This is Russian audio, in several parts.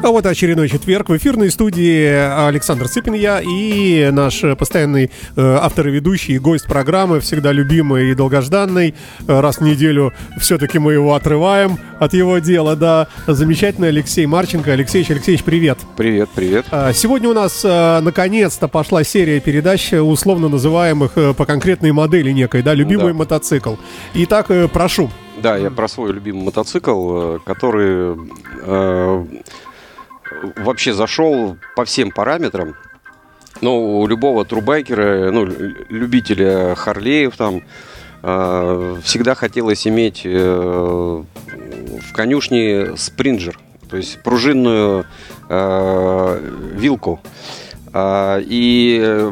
А вот очередной четверг в эфирной студии Александр Цыпин я и наш постоянный э, автор и ведущий, и гость программы, всегда любимый и долгожданный. Э, раз в неделю все-таки мы его отрываем от его дела, да. Замечательный Алексей Марченко. Алексеевич, Алексеевич, привет. Привет, привет. А, Сегодня у нас э, наконец-то пошла серия передач, э, условно называемых э, по конкретной модели некой, да, любимый Да. мотоцикл. Итак, э, прошу. Да, я про свой любимый мотоцикл, э, который э, вообще зашел по всем параметрам. Ну, у любого трубайкера, ну, лю- любителя Харлеев там, э, всегда хотелось иметь э, в конюшне спринджер, то есть пружинную э, вилку. А, И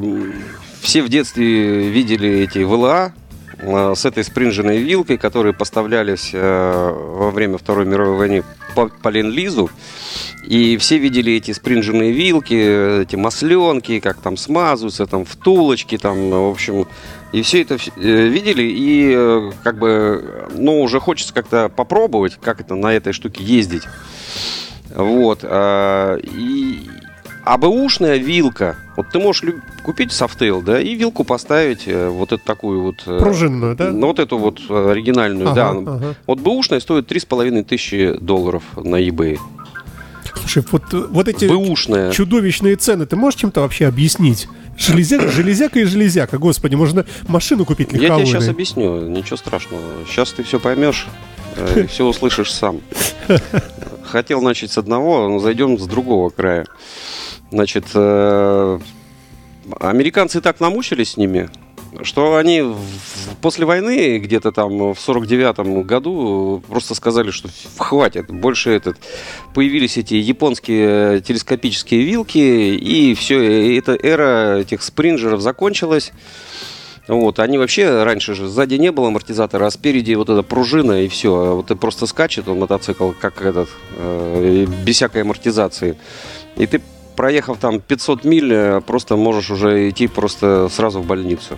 все в детстве видели эти ВЛА с этой спринженной вилкой, которые поставлялись э, во время Второй мировой войны по, по Ленд-Лизу. И все видели эти спринженные вилки, эти масленки, как там смазываются, там втулочки, там, в общем, и все это э, видели, и э, как бы, ну, уже хочется как-то попробовать, как это на этой штуке ездить. Вот. И а бэушная вилка, вот ты можешь люб- купить софтейл, да, и вилку поставить, э, вот эту такую вот... э, Пружинную, да? Ну, вот эту вот э, оригинальную, да. Ага, ага. Вот бэушная стоит 3,5 тысячи долларов на eBay. Слушай, вот, вот эти Бэушная. чудовищные цены, ты можешь чем-то вообще объяснить? Железяка, железяка и железяка, господи, можно машину купить Я легковую. тебе сейчас объясню, ничего страшного. Сейчас ты все поймешь, все услышишь сам. Хотел начать с одного, но зайдем с другого края. Значит, э, американцы так намучились с ними, что они после войны, где-то там в 49 году, просто сказали, что хватит, больше этот... Появились эти японские телескопические вилки, и все, эта эра этих спринджеров закончилась. Вот, они вообще раньше же сзади не было амортизатора, а спереди вот эта пружина и все. Вот ты просто скачет он мотоцикл, как этот, э, без всякой амортизации. И ты, проехав там 500 миль, э, просто можешь уже идти просто сразу в больницу.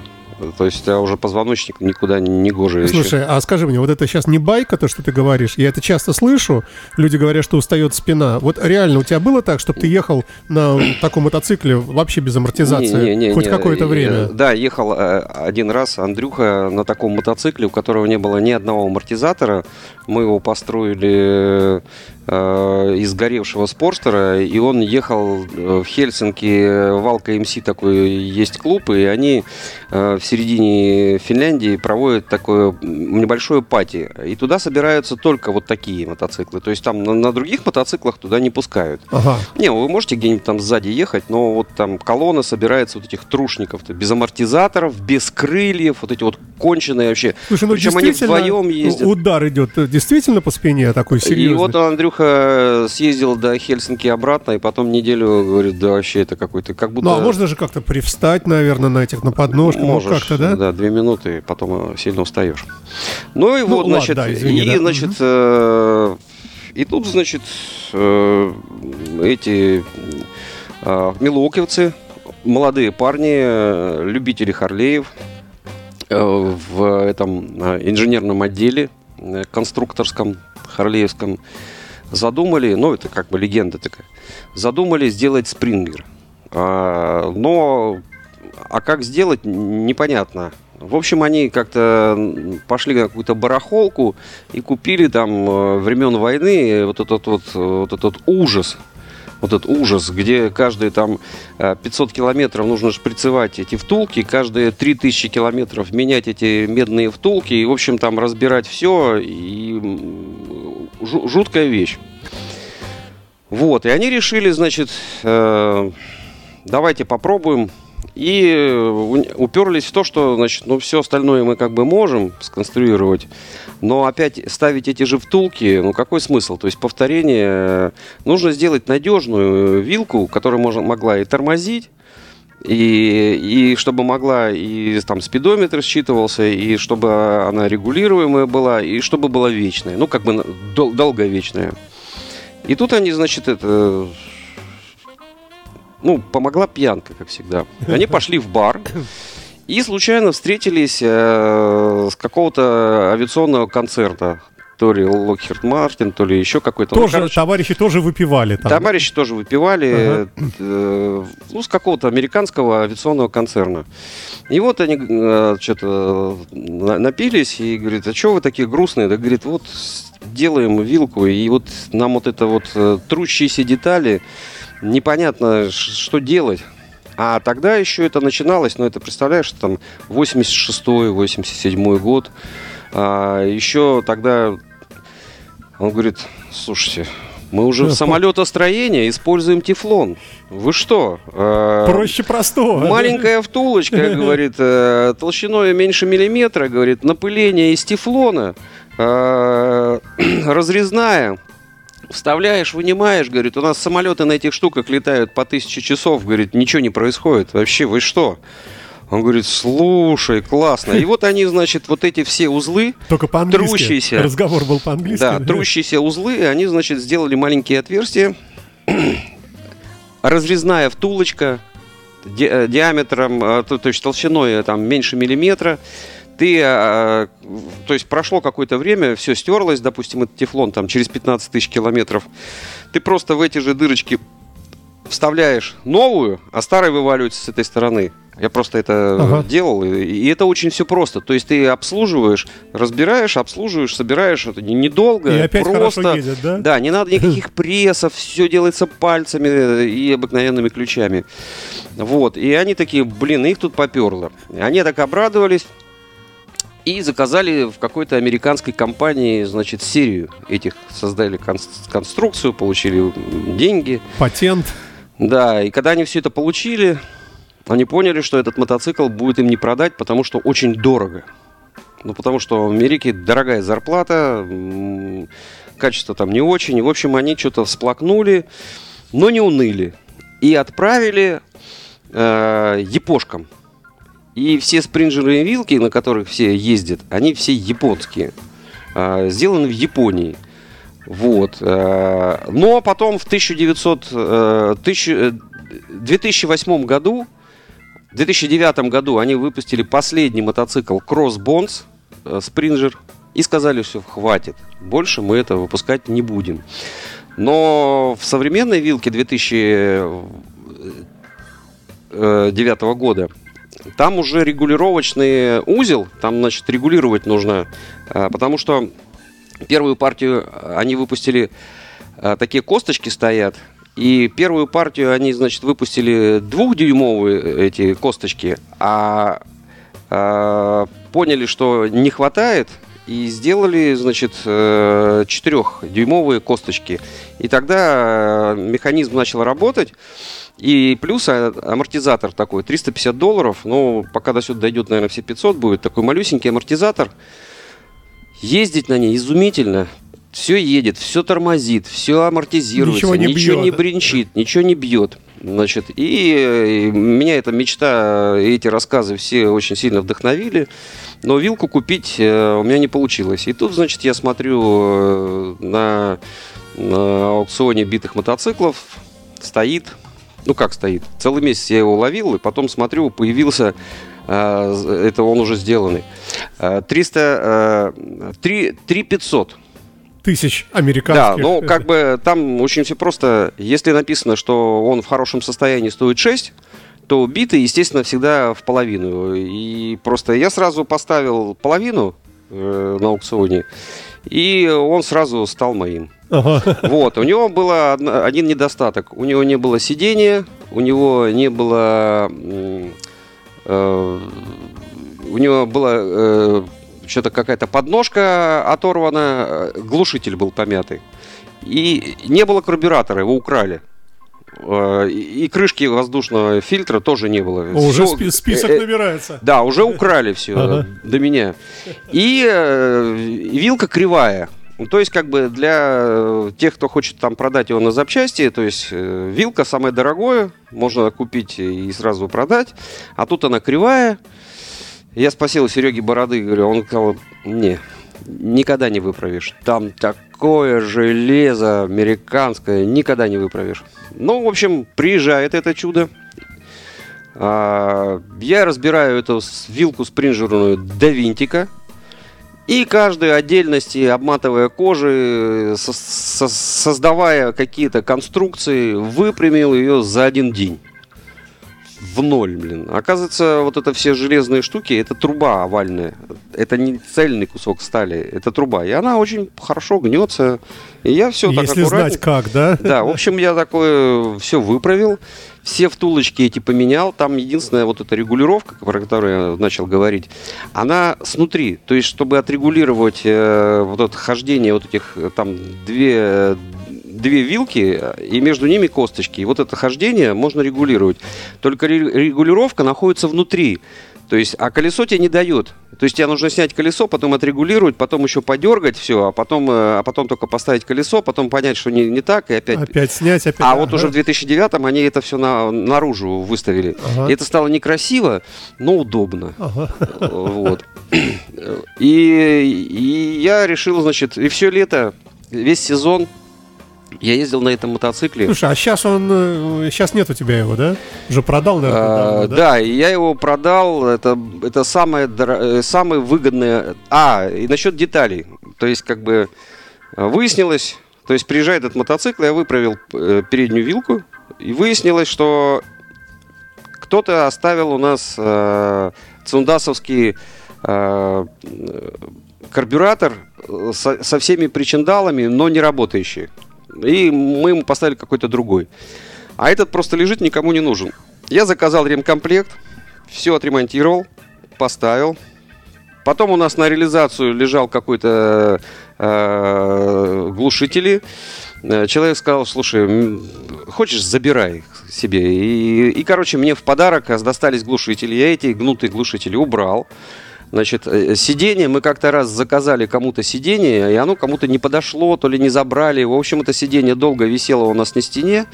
То есть у тебя уже позвоночник никуда не, не гоже еще. Слушай, а скажи мне, вот это сейчас не байка, то, что ты говоришь? Я это часто слышу. Люди говорят, что устает спина. Вот реально у тебя было так, чтобы ты ехал на таком мотоцикле вообще без амортизации Не-не-не, хоть какое-то э, время? Да, ехал э, один раз Андрюха на таком мотоцикле, у которого не было ни одного амортизатора. Мы его построили э, из горевшего спорстера, и он ехал э, в Хельсинки, Валка МС такой есть клуб, и они э, в середине Финляндии проводят такое небольшое пати. И туда собираются только вот такие мотоциклы. То есть там на, на других мотоциклах туда не пускают. Ага. Не, вы можете где-нибудь там сзади ехать, но вот там колонна собирается вот этих трушников, без амортизаторов, без крыльев, вот эти вот конченые вообще. Слушай, ну Причем они вдвоем ездят. удар идет э, действительно по спине такой серьезный. И вот Андрюха съездил до Хельсинки обратно, и потом неделю говорит, да вообще это какой-то, как будто... Ну, а можно же как-то привстать, наверное, на этих, на подножках, ну, Можешь, как-то, да? Да, две минуты, потом э, сильно устаешь. Ну и Ну, вот, ладно, значит, да, извини, и, да. значит, э, и тут, значит, э, эти э, милуоковцы, молодые парни, э, любители Харлеев, э, в этом э, инженерном отделе конструкторском харлеевском задумали, ну это как бы легенда такая, задумали сделать спрингер. А, но, а как сделать, непонятно. В общем, они как-то пошли на какую-то барахолку и купили там э, времен войны вот этот вот, э, вот этот ужас. Вот этот ужас, где каждые там э, 500 километров нужно шприцевать эти втулки, каждые 3000 километров менять эти медные втулки, и, в общем, там разбирать все, и жуткая вещь. Вот, и они решили, значит, э, давайте попробуем. И э, уперлись в то, что, значит, ну, все остальное мы как бы можем сконструировать, но опять ставить эти же втулки, ну, какой смысл? То есть повторение, э, нужно сделать надежную вилку, которая можно, могла и тормозить, И, и чтобы могла, и там спидометр считывался, и чтобы она регулируемая была, и чтобы была вечная. Ну, как бы дол- долговечная. И тут они, значит, это... Ну, помогла пьянка, как всегда. Они пошли в бар и случайно встретились э, с какого-то авиационного концерта то ли Локхерт Мартин, то ли еще какой-то. Тоже, ну, короче, товарищи тоже выпивали там. Товарищи тоже выпивали, ага. э, ну, с какого-то американского авиационного концерна. И вот они э, что-то напились и говорит, а что вы такие грустные? Да говорит, вот делаем вилку, и вот нам вот это вот э, трущиеся детали, непонятно, что делать. А тогда еще это начиналось, ну, это представляешь, там 86-й, 87-й год. А, еще тогда он говорит, слушайте, мы уже в самолетостроении используем тефлон. Вы что? Э, Проще простого. Маленькая втулочка, говорит, э, толщиной меньше миллиметра, говорит, напыление из тефлона, э, разрезная. Вставляешь, вынимаешь, говорит, у нас самолеты на этих штуках летают по тысяче часов, говорит, ничего не происходит. Вообще, вы что? Он говорит, слушай, классно. И вот они, значит, вот эти все узлы, Только по-английски. трущиеся. Разговор был по-английски. Да, трущиеся узлы, они, значит, сделали маленькие отверстия, разрезная втулочка ди э, диаметром, э, то, то есть толщиной э, там меньше миллиметра. Ты, то есть прошло какое-то время, все стерлось, допустим, этот тефлон там через 15 тысяч километров. Ты просто в эти же дырочки вставляешь новую, а старая вываливается с этой стороны. Я просто это ага. делал, и, и это очень все просто. То есть ты обслуживаешь, разбираешь, обслуживаешь, собираешь это недолго, и опять просто. Едет, да? да, не надо никаких прессов, все делается пальцами и обыкновенными ключами. Вот, и они такие, блин, их тут поперло. Они так обрадовались и заказали в какой-то американской компании, значит, серию этих, создали конструкцию, получили деньги. Патент. Да, и когда они все это получили, они поняли, что этот мотоцикл будет им не продать, потому что очень дорого. Ну, потому что в Америке дорогая зарплата, качество там не очень. В общем, они что-то всплакнули, но не уныли. И отправили э, япошкам. И все спринджеры и вилки, на которых все ездят, они все японские. Э, сделаны в Японии. Вот. Э, но потом в 1900, э, 2008 э, году в 2009 году они выпустили последний мотоцикл Cross Bonds Springer и сказали, все, хватит, больше мы это выпускать не будем. Но в современной вилке 2009 года там уже регулировочный узел, там, значит, регулировать нужно, потому что первую партию они выпустили, такие косточки стоят, и первую партию они, значит, выпустили двухдюймовые эти косточки, а, а поняли, что не хватает, и сделали, значит, э, четырехдюймовые косточки. И тогда механизм начал работать. И плюс а, амортизатор такой, 350 долларов. Ну, пока до сюда дойдет, наверное, все 500 будет. Такой малюсенький амортизатор. Ездить на ней изумительно все едет, все тормозит, все амортизируется, ничего не, ничего бьет. не бренчит, ничего не бьет. Значит, и, и меня эта мечта, эти рассказы все очень сильно вдохновили. Но вилку купить э, у меня не получилось. И тут, значит, я смотрю э, на, на аукционе битых мотоциклов, стоит, ну как стоит, целый месяц я его ловил, и потом смотрю, появился э, это он уже сделанный. 300, 3, 3 500 тысяч американских. Да, ну как бы там очень все просто. Если написано, что он в хорошем состоянии стоит 6, то битый, естественно, всегда в половину. И просто я сразу поставил половину э, на аукционе, и он сразу стал моим. Ага. Вот, у него был один недостаток. У него не было сидения, у него не было... Э, у него было э, что-то какая-то подножка оторвана, глушитель был помятый. И не было карбюратора, его украли. Э, и крышки воздушного фильтра тоже не было. О, уже все, список э, набирается. Да, уже украли все ага. до меня. И э, вилка кривая. Ну, То есть, как бы для э, тех, кто хочет там продать его на запчасти, то есть э, вилка самое дорогое, можно купить и сразу продать, а тут она кривая. Я спросил у Сереги Бороды, говорю, он сказал, не, никогда не выправишь. Там такое железо американское, никогда не выправишь. Ну, в общем, приезжает это чудо. А, Я разбираю эту вилку спринжерную до винтика. И каждой отдельности, обматывая кожи, со- со- создавая какие-то конструкции, выпрямил ее за один день. В ноль, блин. Оказывается, вот это все железные штуки, это труба овальная. Это не цельный кусок стали, это труба. И она очень хорошо гнется. И я все так Если аккуратненько- знать как, да? да, в общем, я такое все выправил, все втулочки эти поменял. Там единственная вот эта регулировка, про которую я начал говорить, она снутри. То есть, чтобы отрегулировать э, вот это хождение вот этих э, там две, две вилки э, и между ними косточки. И вот это хождение можно регулировать. Только ре- регулировка находится внутри. То есть, а колесо тебе не дает. То есть тебе нужно снять колесо, потом отрегулировать, потом еще подергать все, а потом, э, а потом только поставить колесо, потом понять, что не, не так, и опять. Опять снять, опять. А вот ага. уже в 2009-м они это все на, наружу выставили. Ага. И это стало некрасиво, но удобно. Ага. Вот. И, и я решил, значит, и все лето, весь сезон я ездил на этом мотоцикле. Слушай, а сейчас он... Сейчас нет у тебя его, да? Уже продал, наверное, А, давно, да? и я его продал. Это, это самое, э, самое выгодное. А, и насчет деталей. То есть, как бы э, выяснилось, то есть приезжает этот мотоцикл, я выправил э, переднюю вилку, и выяснилось, что кто-то оставил у нас э, цундасовский э, э, карбюратор э, со, со всеми причиндалами, но не работающий. И мы ему поставили какой-то другой. А этот просто лежит, никому не нужен. Я заказал ремкомплект, все отремонтировал, поставил. Потом у нас на реализацию лежал какой-то э, глушители. Э, Человек сказал, слушай, хочешь, забирай их себе. И, и, короче, мне в подарок э, достались глушители. Я эти гнутые глушители убрал. Значит, э, сиденье, мы как-то раз заказали кому-то сиденье, и оно кому-то не подошло, то ли не забрали. В общем, это сиденье долго висело у нас на стене,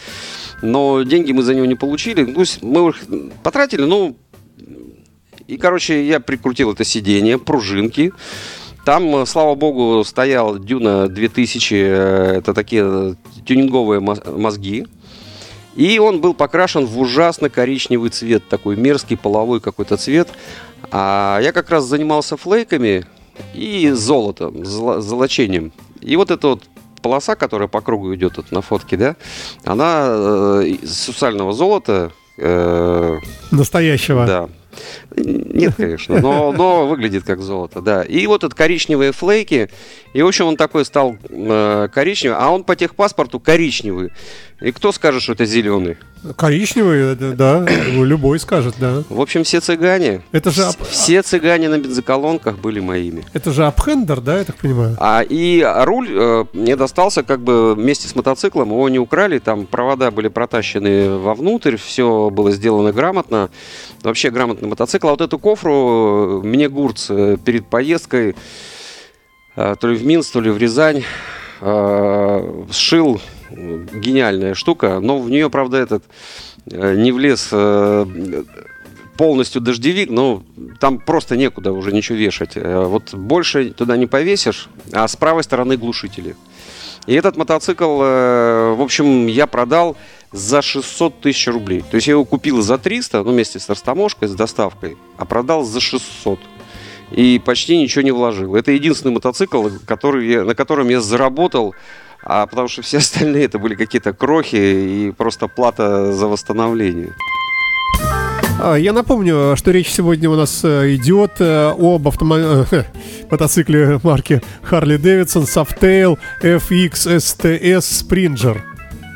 но деньги мы за него не получили. Ну, мы их потратили, ну, и, короче, я прикрутил это сиденье, пружинки. Там, э, слава богу, стоял Дюна 2000, э, это такие тюнинговые мо- мозги. И он был покрашен в ужасно коричневый цвет, такой мерзкий половой какой-то цвет. А я как раз занимался флейками и золотом, золо- золочением. И вот эта вот полоса, которая по кругу идет вот на фотке, да, она э, из сусального золота, э, Настоящего. да. Нет, конечно, но, но выглядит как золото, да. И вот это коричневые флейки, и, в общем, он такой стал э, коричневый, а он по техпаспорту коричневый. И кто скажет, что это зеленый? Коричневый, да, любой скажет, да. В общем, все цыгане. Это же, ап- Все цыгане на бензоколонках были моими. это же апхендер, да, я так понимаю? А и руль э, мне достался как бы вместе с мотоциклом, его не украли, там провода были протащены вовнутрь, все было сделано грамотно, вообще грамотный мотоцикл. А вот эту кофру э, мне Гурц э, перед поездкой э, то ли в Минск, то ли в Рязань сшил гениальная штука, но в нее, правда, этот не влез полностью дождевик, ну, там просто некуда уже ничего вешать. Вот больше туда не повесишь, а с правой стороны глушители. И этот мотоцикл, в общем, я продал за 600 тысяч рублей. То есть я его купил за 300, ну, вместе с растаможкой, с доставкой, а продал за 600. И почти ничего не вложил. Это единственный мотоцикл, который я- на котором я заработал, а потому что все остальные это были какие-то крохи и просто плата за восстановление. А, Я напомню, что речь сегодня у нас э, идет э, об автомо- э, мотоцикле марки Harley Davidson Softail FX STS Springer.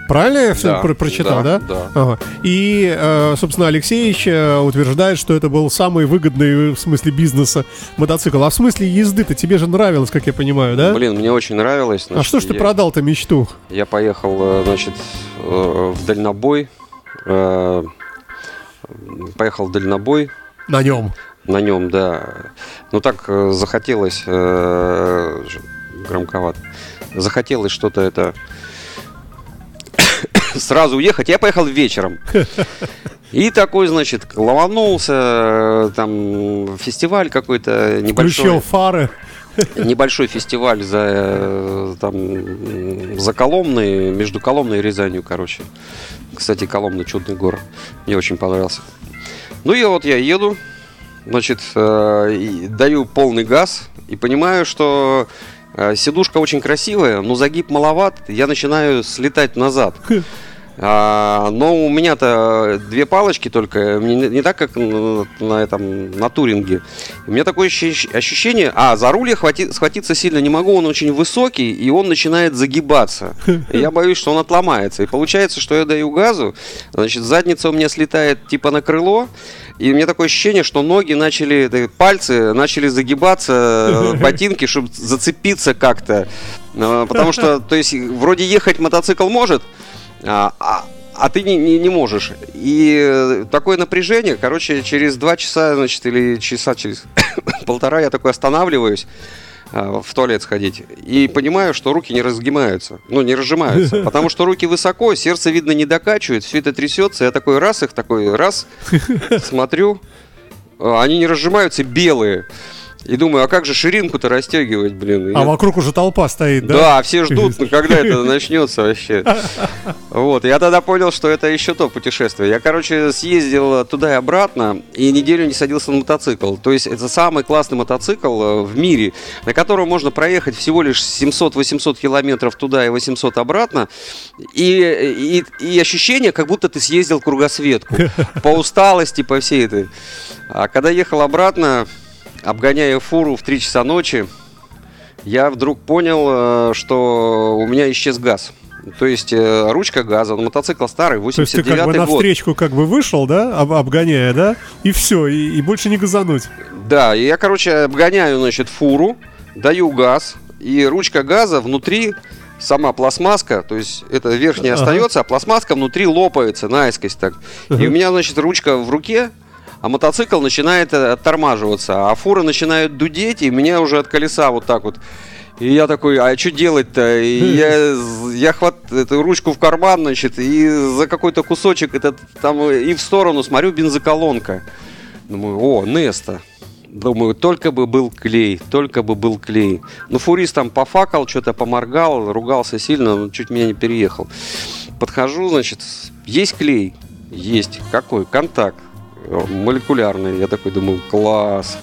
Правильно я все Да, прочитал, да? да, да. Ага. И, э, собственно, Алексеевич э, утверждает, что это был самый выгодный в смысле бизнеса мотоцикл. А в смысле езды-то тебе же нравилось, как я понимаю, да? Блин, мне очень нравилось. а значит, что ж ты я- продал-то мечту? Я поехал, э, значит, э, в дальнобой. э, Поехал в дальнобой На нем. на нем, да. Ну так э, захотелось э, громковато. Захотелось что-то это сразу уехать. Я поехал вечером. И такой, значит, ломанулся, э, там фестиваль какой-то небольшой. Включил фары. Небольшой фестиваль за, э, там, за Коломной, между Коломной и Рязанью, короче. Кстати, Коломна чудный город. Мне очень понравился. Ну и вот я еду, значит, э, даю полный газ и понимаю, что э, сидушка очень красивая, но загиб маловат, я начинаю слетать назад. А, но у меня-то две палочки только, не, не так, как на, на этом, на туринге. У меня такое ощущ- ощущение, а, за руль я хвати, схватиться сильно не могу, он очень высокий, и он начинает загибаться. Я боюсь, что он отломается. И получается, что я даю газу, значит, задница у меня слетает типа на крыло, и у меня такое ощущение, что ноги начали, пальцы начали загибаться, э, ботинки, чтобы зацепиться как-то. Э, Потому что, то есть, вроде ехать мотоцикл может, а, а- а ты не, не, не можешь. И э, такое напряжение, короче, через два часа, значит, или часа через полтора я такой останавливаюсь а, в туалет сходить. И понимаю, что руки не разгибаются, ну, не разжимаются, потому что руки высоко, сердце, видно, не докачивает, все это трясется, я такой раз их, такой раз, смотрю, а, они не разжимаются, белые. И думаю, а как же ширинку-то расстегивать, блин? А вокруг уже толпа стоит, да? да, все ждут, ну, когда это начнется вообще. Вот, я тогда понял, что это еще то путешествие. Я, короче, съездил туда и обратно, и неделю не садился на мотоцикл. То есть это самый классный мотоцикл э, в мире, на котором можно проехать всего лишь 700-800 километров туда и 800 обратно. И, и, и ощущение, как будто ты съездил кругосветку. По усталости, по всей этой. А когда ехал обратно, обгоняя фуру в 3 часа ночи, я вдруг понял, э, что у меня исчез газ. То есть э, ручка газа, ну, мотоцикл старый, То есть ты как бы 89 на год. встречку как бы вышел, да, об- обгоняя, да, и все, и, и больше не газануть. Да, и я, короче, обгоняю, значит, фуру, даю газ, и ручка газа внутри сама пластмасска, то есть это верхняя Ага. остается, а пластмасска внутри лопается наискось так. И у меня, значит, ручка в руке, а мотоцикл начинает э, оттормаживаться, а фура начинает дудеть, и меня уже от колеса вот так вот. И я такой, а что делать-то? И я, я хват эту ручку в карман, значит, и за какой-то кусочек этот там и в сторону смотрю бензоколонка. Думаю, о, Неста. Думаю, только бы был клей, только бы был клей. Ну, фурист там пофакал, что-то поморгал, ругался сильно, но чуть меня не переехал. Подхожу, значит, есть клей? Есть. Какой? Контакт. Молекулярный. Я такой думаю, класс.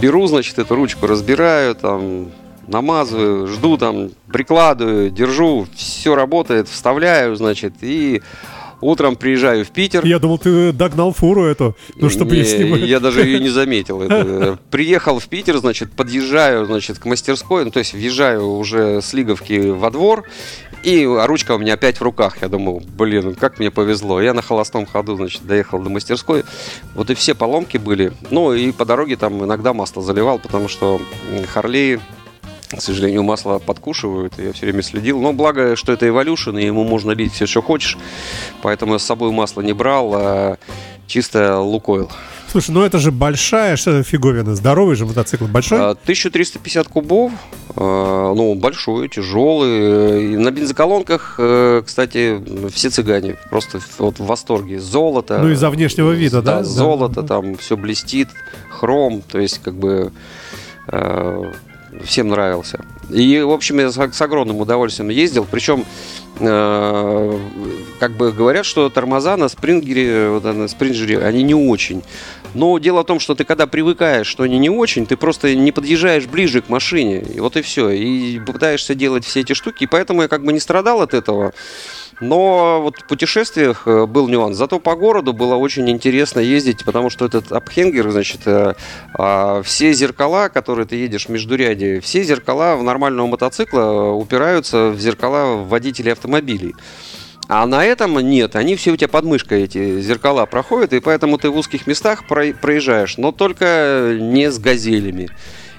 Беру, значит, эту ручку, разбираю, там, намазываю, жду там, прикладываю, держу, все работает, вставляю, значит, и утром приезжаю в Питер. Я думал, ты догнал фуру эту, ну, чтобы Не, снимать. Я даже ее не заметил. Это, Приехал в Питер, значит, подъезжаю, значит, к мастерской, ну, то есть въезжаю уже с Лиговки во двор, и ручка у меня опять в руках. Я думал, блин, ну как мне повезло. Я на холостом ходу, значит, доехал до мастерской. Вот и все поломки были. Ну, и по дороге там иногда масло заливал, потому что Харлей к сожалению, масло подкушивают, я все время следил. Но благо, что это Evolution, и ему можно лить все, что хочешь. Поэтому я с собой масло не брал, а чисто лукойл. Слушай, ну это же большая что фиговина, здоровый же мотоцикл, большой? А, 1350 кубов, а, ну, большой, тяжелый. На бензоколонках, э, кстати, все цыгане просто вот в восторге. Золото. Ну, из-за внешнего вида, да? Да. золото, там все блестит, хром, то есть как бы э, всем нравился. И, в общем, я с, огромным удовольствием ездил. Причем, как бы говорят, что тормоза на спрингере, вот, на спринджере, они не очень. Но дело в том, что ты когда привыкаешь, что они не очень, ты просто не подъезжаешь ближе к машине. И вот и все. И пытаешься делать все эти штуки. И поэтому я как бы не страдал от этого. Но вот в путешествиях э, был нюанс. Зато по городу было очень интересно ездить, потому что этот апхенгер, значит, э, а, все зеркала, которые ты едешь в междуряде, все зеркала в нормального мотоцикла упираются в зеркала водителей автомобилей. А на этом нет, они все у тебя под мышкой эти зеркала проходят, и поэтому ты в узких местах про- проезжаешь, но только не с газелями.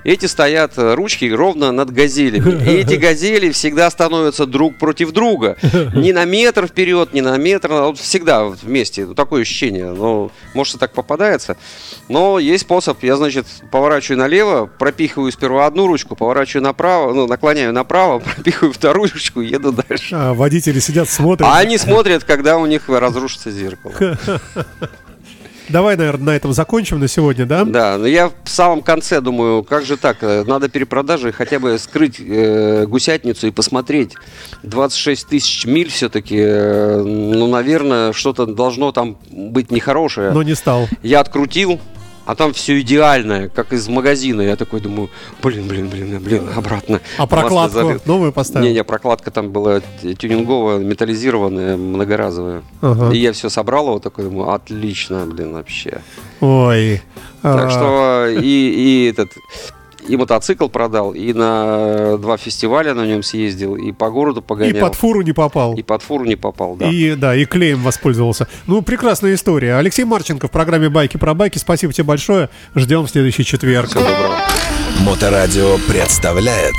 Эти стоят э, ручки ровно над газелями. И эти газели всегда становятся друг против друга. Не на метр вперед, не на метр, вот всегда вместе. Такое ощущение. Ну, может, и так попадается. Но есть способ. Я, значит, поворачиваю налево, пропихиваю сперва одну ручку, поворачиваю направо, ну, наклоняю направо, пропихиваю вторую ручку и еду дальше. А, водители сидят, смотрят. А они смотрят, когда у них разрушится зеркало. Давай, наверное, на этом закончим на сегодня, да? Да, но я в самом конце думаю, как же так, э, надо перепродажи хотя бы скрыть э, гусятницу и посмотреть. 26 тысяч миль все-таки, э, ну, наверное, что-то должно там быть нехорошее. Но не стал. Я открутил, а там все идеальное, как из магазина. Я такой думаю, блин, блин, блин, блин, обратно. А прокладку залил. новую поставил? Не-не, прокладка там была тюнинговая, металлизированная, многоразовая. Ага. И я все собрал его, такой думаю, отлично, блин, вообще. Ой. Так А, что и, и этот и мотоцикл продал, и на два фестиваля на нем съездил, и по городу И погонял. под фуру не попал. И под фуру не попал, да. И да, и клеем воспользовался. Ну, прекрасная история. Алексей Марченко в программе Байки про байки. Спасибо тебе большое. Ждем в следующий четверг. Всего доброго. Моторадио представляет